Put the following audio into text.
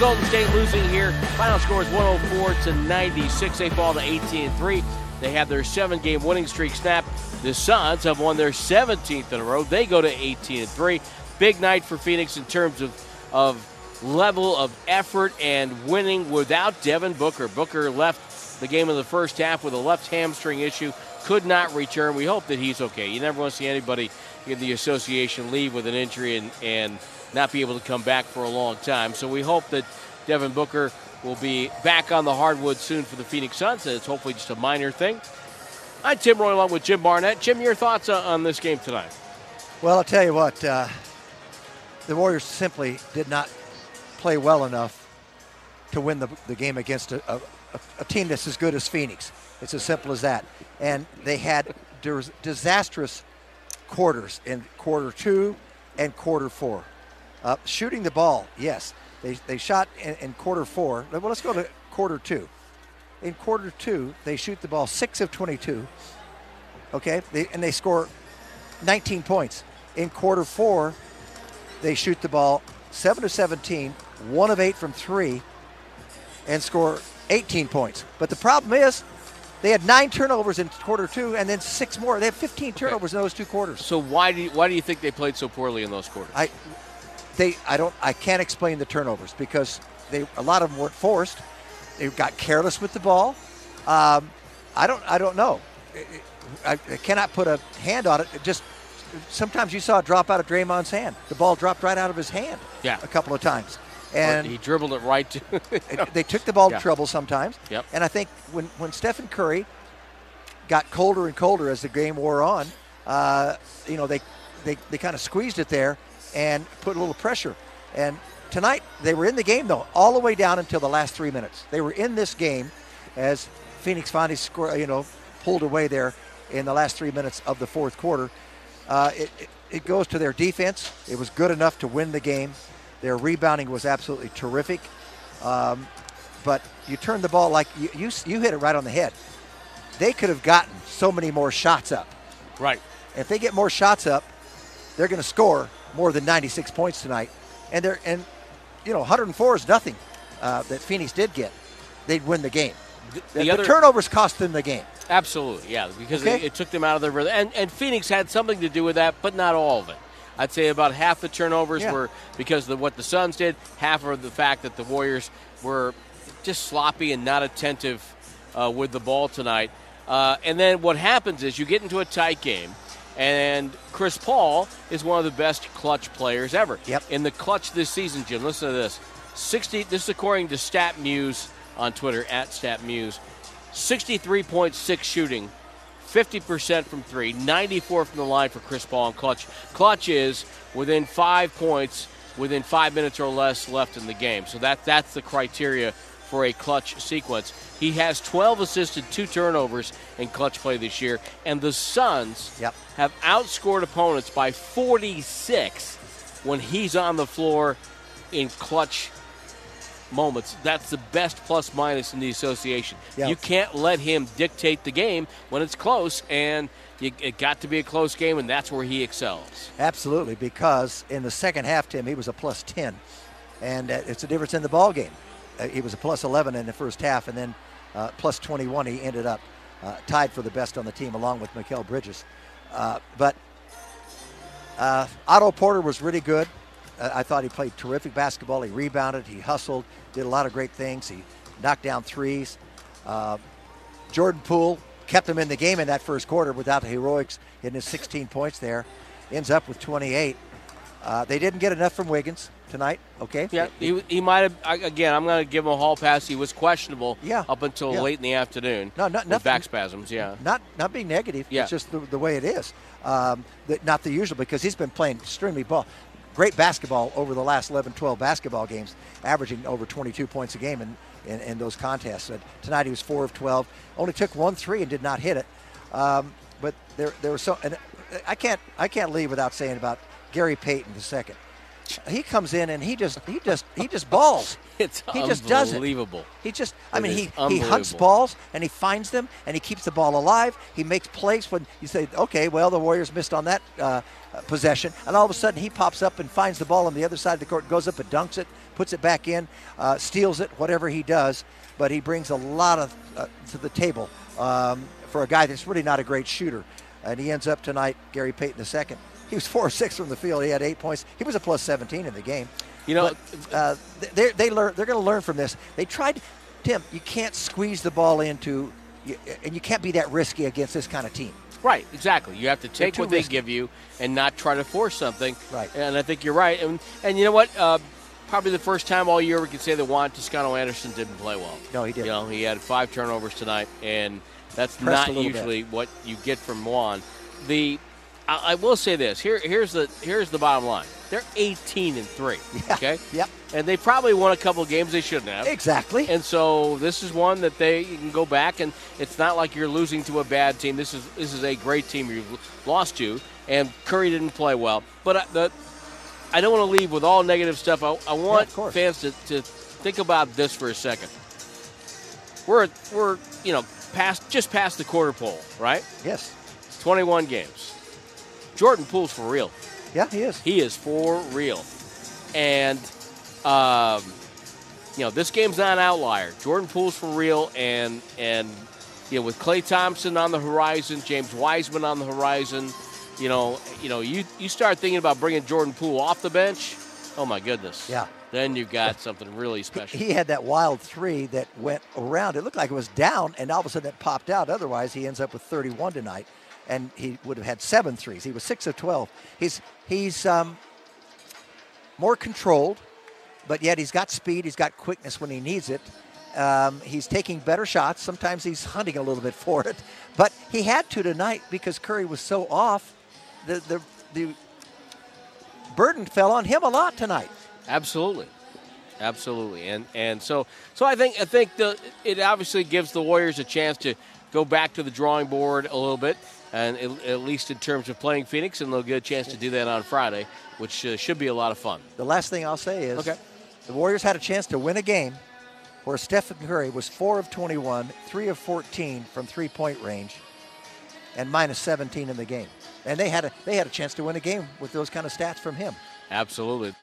Golden State losing here. Final score is 104 to 96. They fall to 18 and 3. They have their seven game winning streak snapped. The Suns have won their 17th in a row. They go to 18 and 3. Big night for Phoenix in terms of, of level of effort and winning without Devin Booker. Booker left the game in the first half with a left hamstring issue, could not return. We hope that he's okay. You never want to see anybody in the association leave with an injury and, and not be able to come back for a long time. So we hope that Devin Booker will be back on the hardwood soon for the Phoenix Suns. and It's hopefully just a minor thing. I'm Tim Roye along with Jim Barnett. Jim, your thoughts on this game tonight? Well, I'll tell you what, uh, the Warriors simply did not play well enough to win the, the game against a, a, a team that's as good as Phoenix. It's as simple as that. And they had disastrous quarters in quarter two and quarter four. Uh, shooting the ball, yes. They, they shot in, in, quarter four. Well, let's go to quarter two. In quarter two, they shoot the ball 6 of 22. Okay? They, and they score 19 points. In quarter four, they shoot the ball 7 of 17, 1 of 8 from 3, and score 18 points. But the problem is, they had nine turnovers in quarter two, and then six more. They had 15 turnovers okay. in those two quarters. So why do you, why do you think they played so poorly in those quarters? I they I don't I can't explain the turnovers because they a lot of them weren't forced. They got careless with the ball. Um, I don't I don't know. I, I, cannot put a hand on it. it. Just sometimes you saw it drop out of Draymond's hand. The ball dropped right out of his hand. Yeah. a couple of times. And he dribbled it right to. they took the ball yeah. to trouble sometimes. Yep. And I think when when Stephen Curry got colder and colder as the game wore on, uh, you know they they, they kind of squeezed it there and put a little pressure. And tonight they were in the game though, all the way down until the last three minutes. They were in this game as Phoenix finally scored, you know, pulled away there in the last three minutes of the fourth quarter. Uh, it, it, it goes to their defense. It was good enough to win the game. Their rebounding was absolutely terrific. Um, but you turn the ball like you, you, you hit it right on the head. They could have gotten so many more shots up. Right. If they get more shots up, they're going to score more than 96 points tonight. And they're and you know 104 is nothing uh, that Phoenix did get. They'd win the game. The, the, the other, turnovers cost them the game. Absolutely, yeah, because okay. it, it, took them out of their rhythm. And, and Phoenix had something to do with that, but not all of it. I'd say about half the turnovers yeah. were because of what the Suns did, half of the fact that the Warriors were just sloppy and not attentive uh, with the ball tonight. Uh, and then what happens is you get into a tight game, and Chris Paul is one of the best clutch players ever. Yep. In the clutch this season, Jim, listen to this. 60 this is according to StatMuse on Twitter at StatMuse. 63.6 shooting, 50% from 3, 94 from the line for Chris Paul and clutch. Clutch is within 5 points within 5 minutes or less left in the game. So that that's the criteria for a clutch sequence. He has 12 assisted, two turnovers in clutch play this year, and the Suns yep. have outscored opponents by 46 when he's on the floor in clutch moments. That's the best plus minus in the association. Yep. You can't let him dictate the game when it's close, and you, it got to be a close game, and that's where he excels. Absolutely, because in the second half, Tim, he was a plus 10, and uh, it's a difference in the ball game. Uh, he was a plus 11 in the first half, and then uh, plus 21 he ended up uh, tied for the best on the team along with Mikal Bridges. Uh, but uh, Otto Porter was really good. Uh, I thought he played terrific basketball. He rebounded, he hustled, did a lot of great things. He knocked down threes. Jordan Poole kept him in the game in that first quarter without the heroics in his 16 points there. Ends up with 28. they didn't get enough from Wiggins tonight. Okay. Yeah, he, he might have. Again, I'm going to give him a hall pass. He was questionable. Yeah. Up until yeah. late in the afternoon. No, not with back spasms. Yeah. Not not being negative. Yeah. It's just the, the way it is. Um, the, not the usual because he's been playing extremely ball. Great basketball over the last 11, 12 basketball games, averaging over 22 points a game in, in, in those contests. And tonight he was 4 of 12. Only took one three and did not hit it. Um, but there, there was so, and I can't, I can't leave without saying about Gary Payton the second. He comes in and he just he just he just balls. It's he just does it. unbelievable. He just I It mean he he hunts balls and he finds them and he keeps the ball alive. He makes plays when you say, okay, well the Warriors missed on that uh, uh, possession, and all of a sudden he pops up and finds the ball on the other side of the court, goes up and dunks it, puts it back in, uh, steals it, whatever he does. But he brings a lot of uh, to the table um, for a guy that's really not a great shooter, and he ends up tonight. Gary Payton the second. He was four or six from the field. He had eight points. He was a plus 17 in the game. You know, But, uh, they they learn. They're going to learn from this. They tried. Tim, you can't squeeze the ball into, and you can't be that risky against this kind of team. Right, exactly. You have to take what they risky. give you and not try to force something. Right. And I think you're right. And and you know what? Uh, probably the first time all year we can say that Juan Toscano Anderson didn't play well. No, he didn't. You know, he had five turnovers tonight, and that's Pressed not little bit. usually what you get from Juan. The I, I will say this. Here here's the here's the bottom line. They're 18 and three. Yeah. Okay. Yep. And they probably won a couple of games they shouldn't have. Exactly. And so this is one that they you can go back and it's not like you're losing to a bad team. This is this is a great team you've lost to, and Curry didn't play well. But I- the I don't want to leave with all negative stuff. I, I want course. fans to, to think about this for a second. We're we're you know past just past the quarter pole, right? yes. 21 games. Jordan Poole's for real. Yeah, he is. He is for real. And, um, you know, this game's not an outlier. Jordan Poole's for real. And, and you know, with Klay Thompson on the horizon, James Wiseman on the horizon, you know, you know, you, you start thinking about bringing Jordan Poole off the bench. Oh, my goodness. Yeah. Then you've got something really special. He had that wild three that went around. It looked like it was down, and all of a sudden it popped out. Otherwise, he ends up with 31 tonight, and he would have had seven threes. He was six of 12. He's he's um, more controlled, but yet he's got speed. He's got quickness when he needs it. Um, he's taking better shots. Sometimes he's hunting a little bit for it, but he had to tonight because Curry was so off. The the the burden fell on him a lot tonight. Absolutely, absolutely, and and so so I think I think the it obviously gives the Warriors a chance to go back to the drawing board a little bit, and at, at least in terms of playing Phoenix, and they'll get a chance to do that on Friday, which uh, should be a lot of fun. The last thing I'll say is Okay. the Warriors had a chance to win a game where Stephen Curry was 4 of 21, 3 of 14 from three point range, and minus 17 in the game. And they had a, they had a chance to win a game with those kind of stats from him. Absolutely.